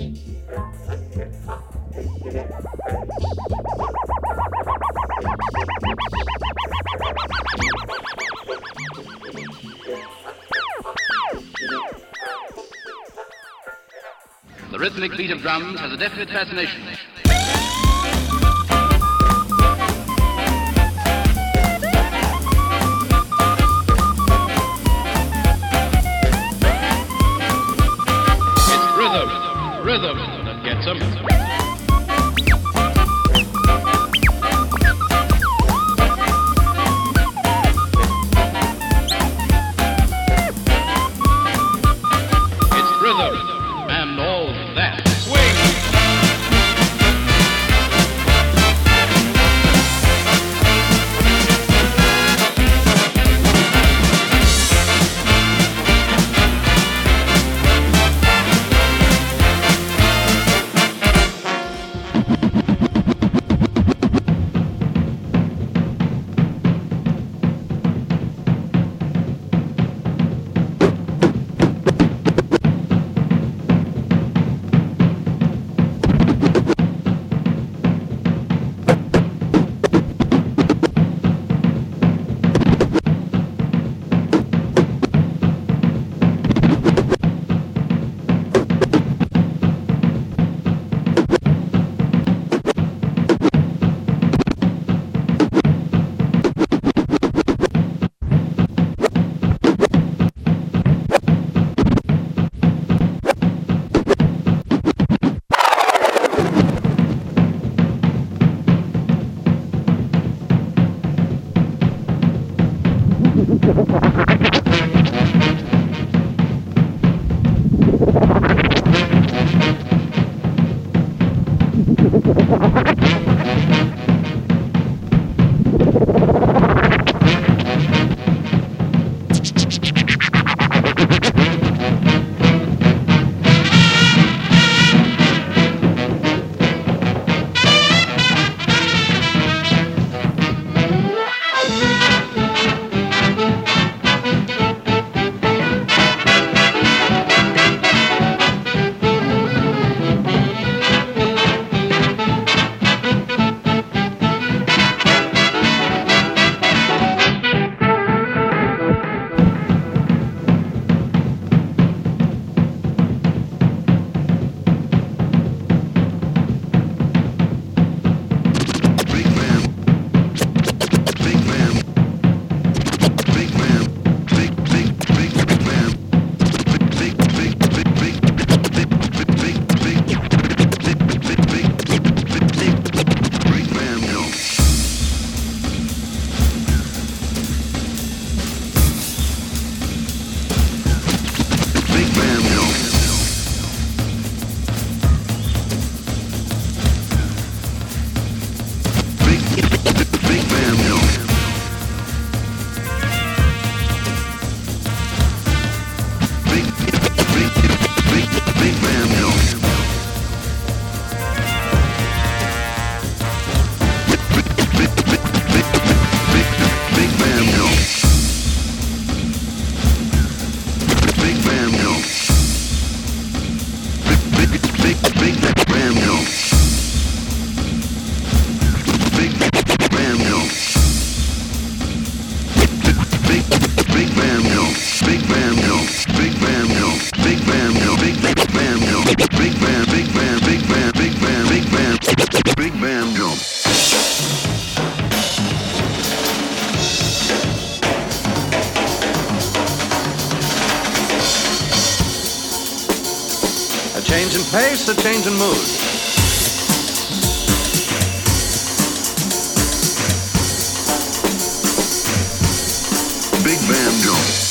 The rhythmic beat of drums has a definite fascination. In pace, a change in mood. Big Band Jones.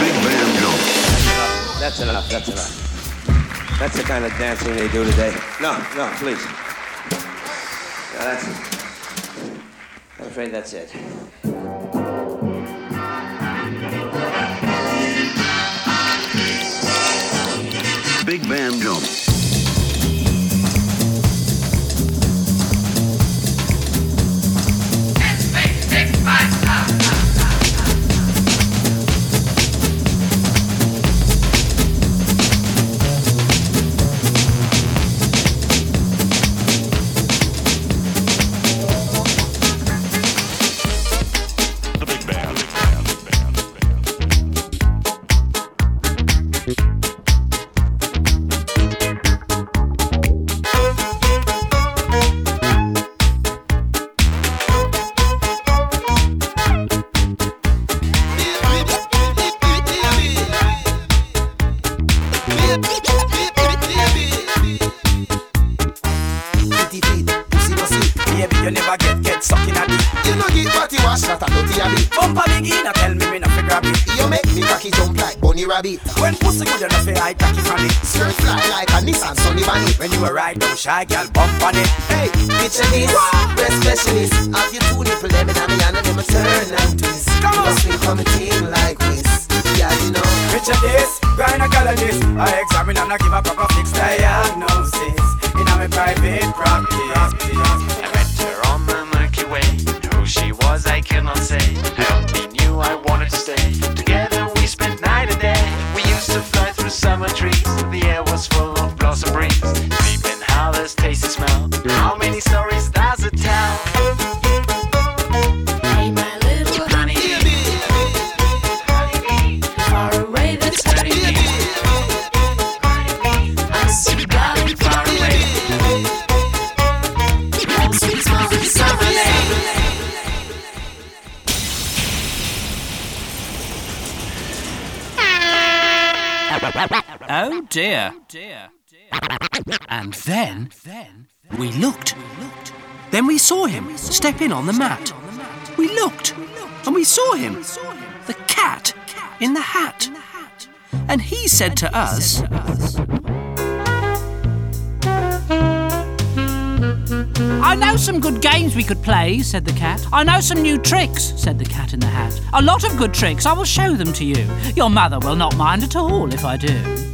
Big Band Jones. That's enough. That's enough. That's the kind of dancing they do today. No, no, please. No, that's. Afraid that's it. Big Band Jones. You never get get stuck in a deep. You know get party wash that a dirty habit. Bumper biggie, now tell me me not figure a bit. You make me cocky jump like bunny rabbit. When pussy good enough, I cocky from it. Skirt fly like a Nissan Sunny Bunny. When you a ride down shy, girl, bump on it. Hey, picture this, breast specialist. Have your two nipple them in hand and them a turn and twist. Come on. Must be coming in like this. Yeah, you know. Picture this, gynecologist. I examine and I give a proper fixed diagnosis. In my private practice. I met her on the Milky Way. Who she was, I cannot say. I only knew I wanted to stay. Together we spent night and day. We used to fly through summer trees. The air was full of blossom breeze. Dear. And then, we looked. Then we saw him step in on the mat. We looked, and we saw him, the cat in the hat. And he said to us, I know some good games we could play, said the cat. I know some new tricks, said the cat in the hat. A lot of good tricks. I will show them to you. Your mother will not mind at all if I do.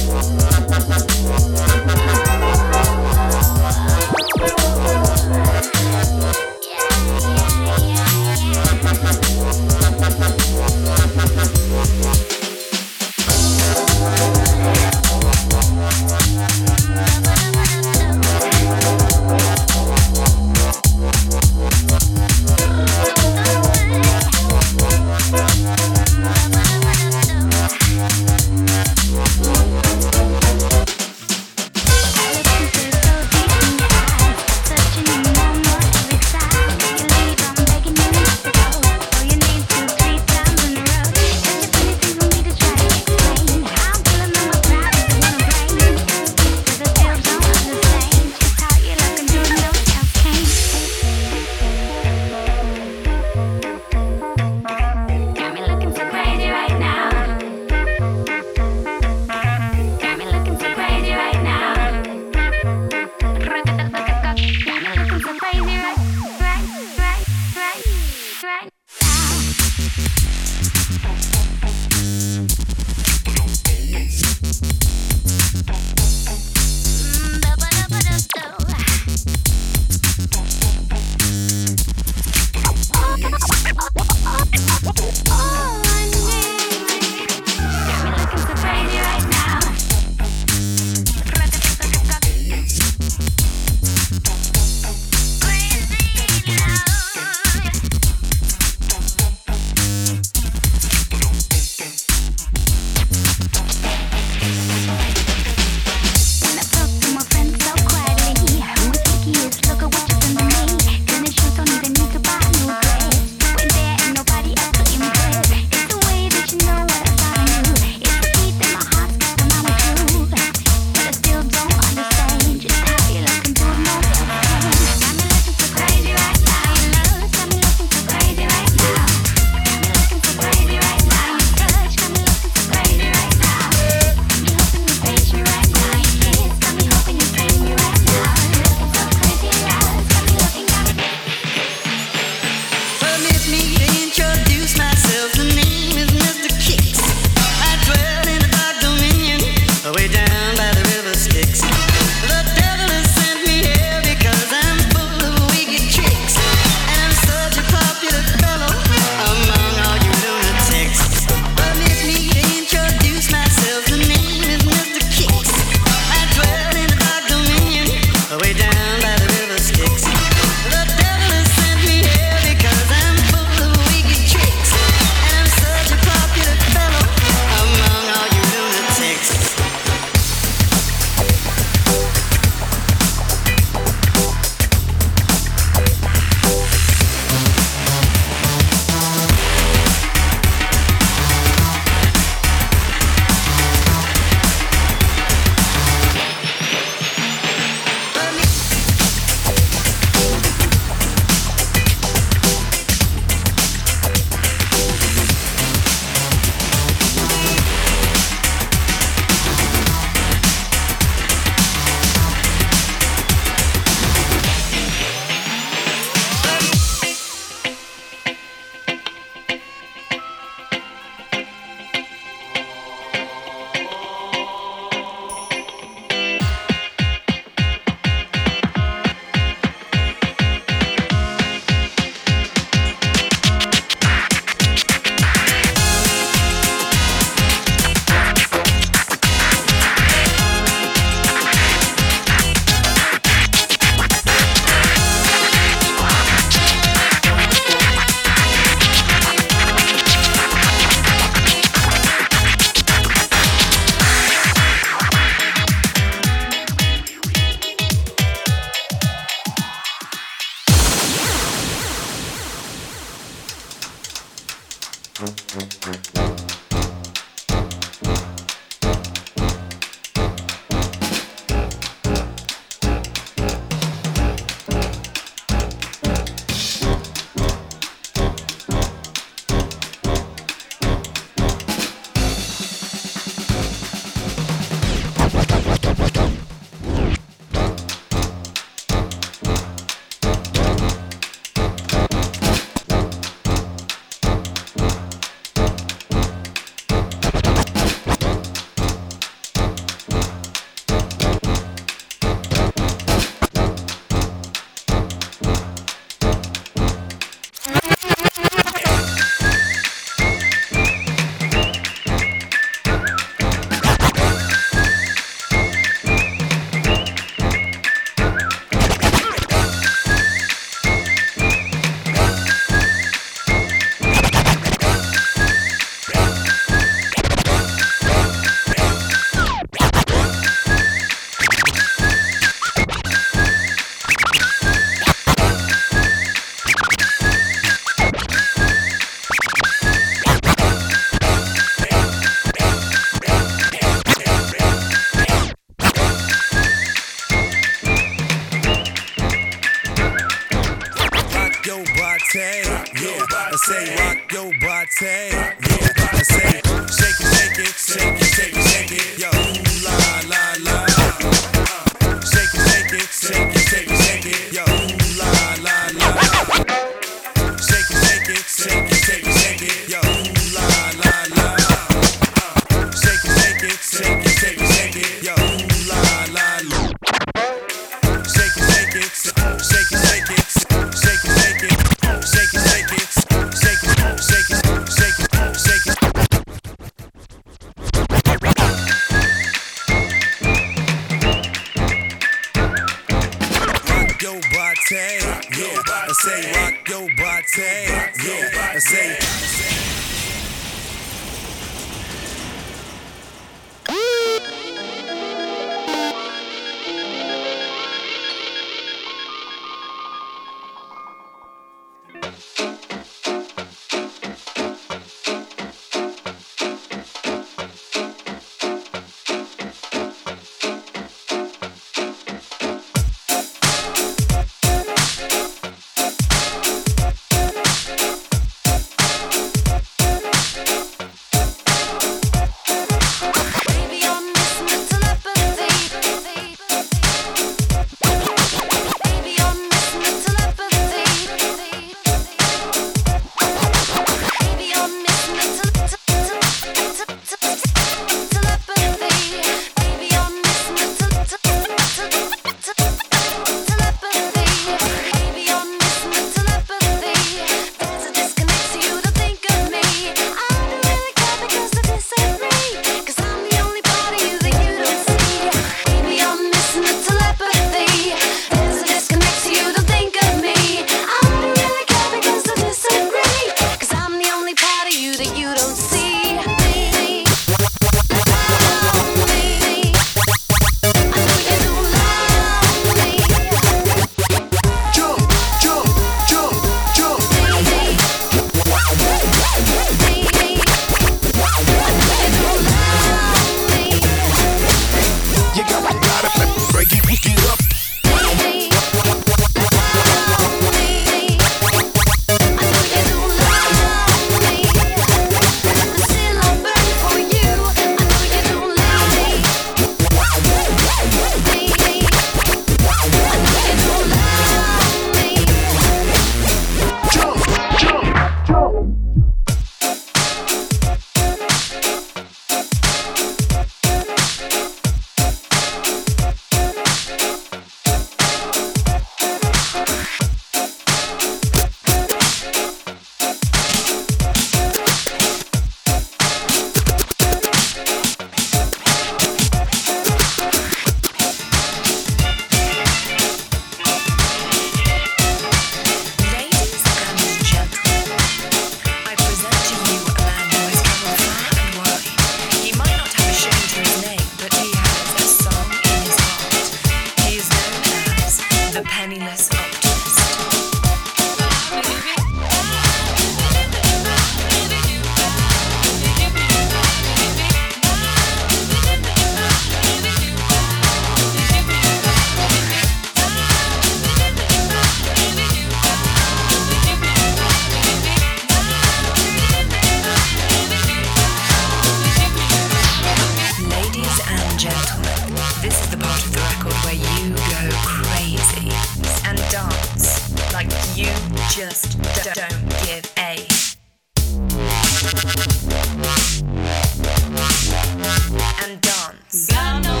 And dance.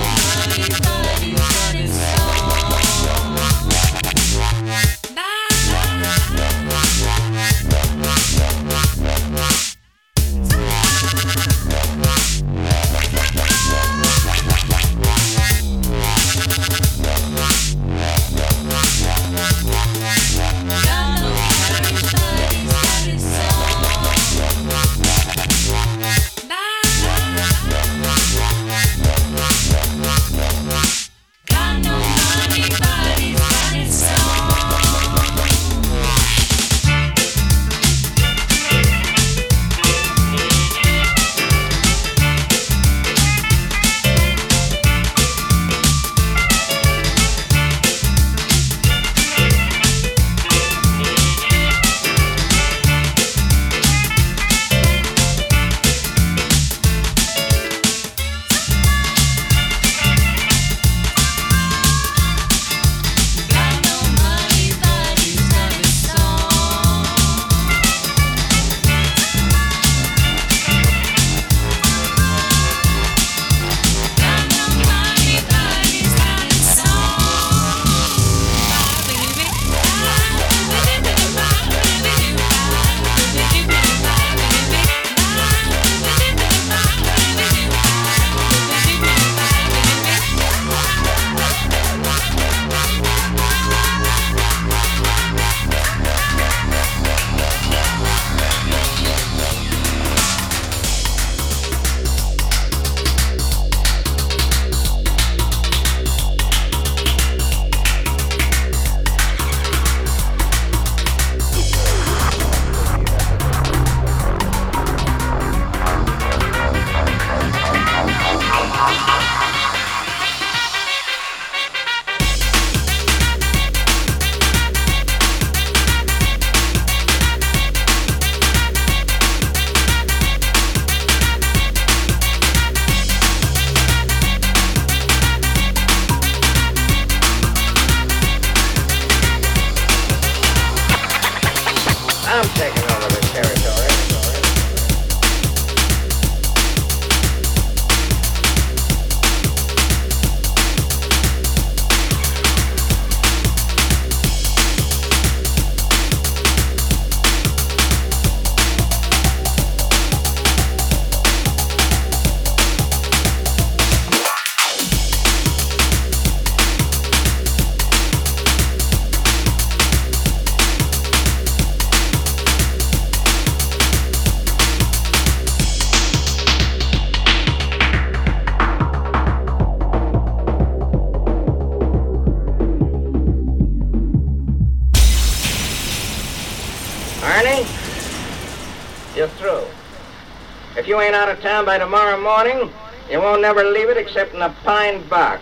You ain't out of town by tomorrow morning, you won't never leave it except in a pine box.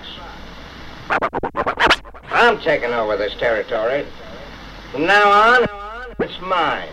I'm taking over this territory. From now on, it's mine.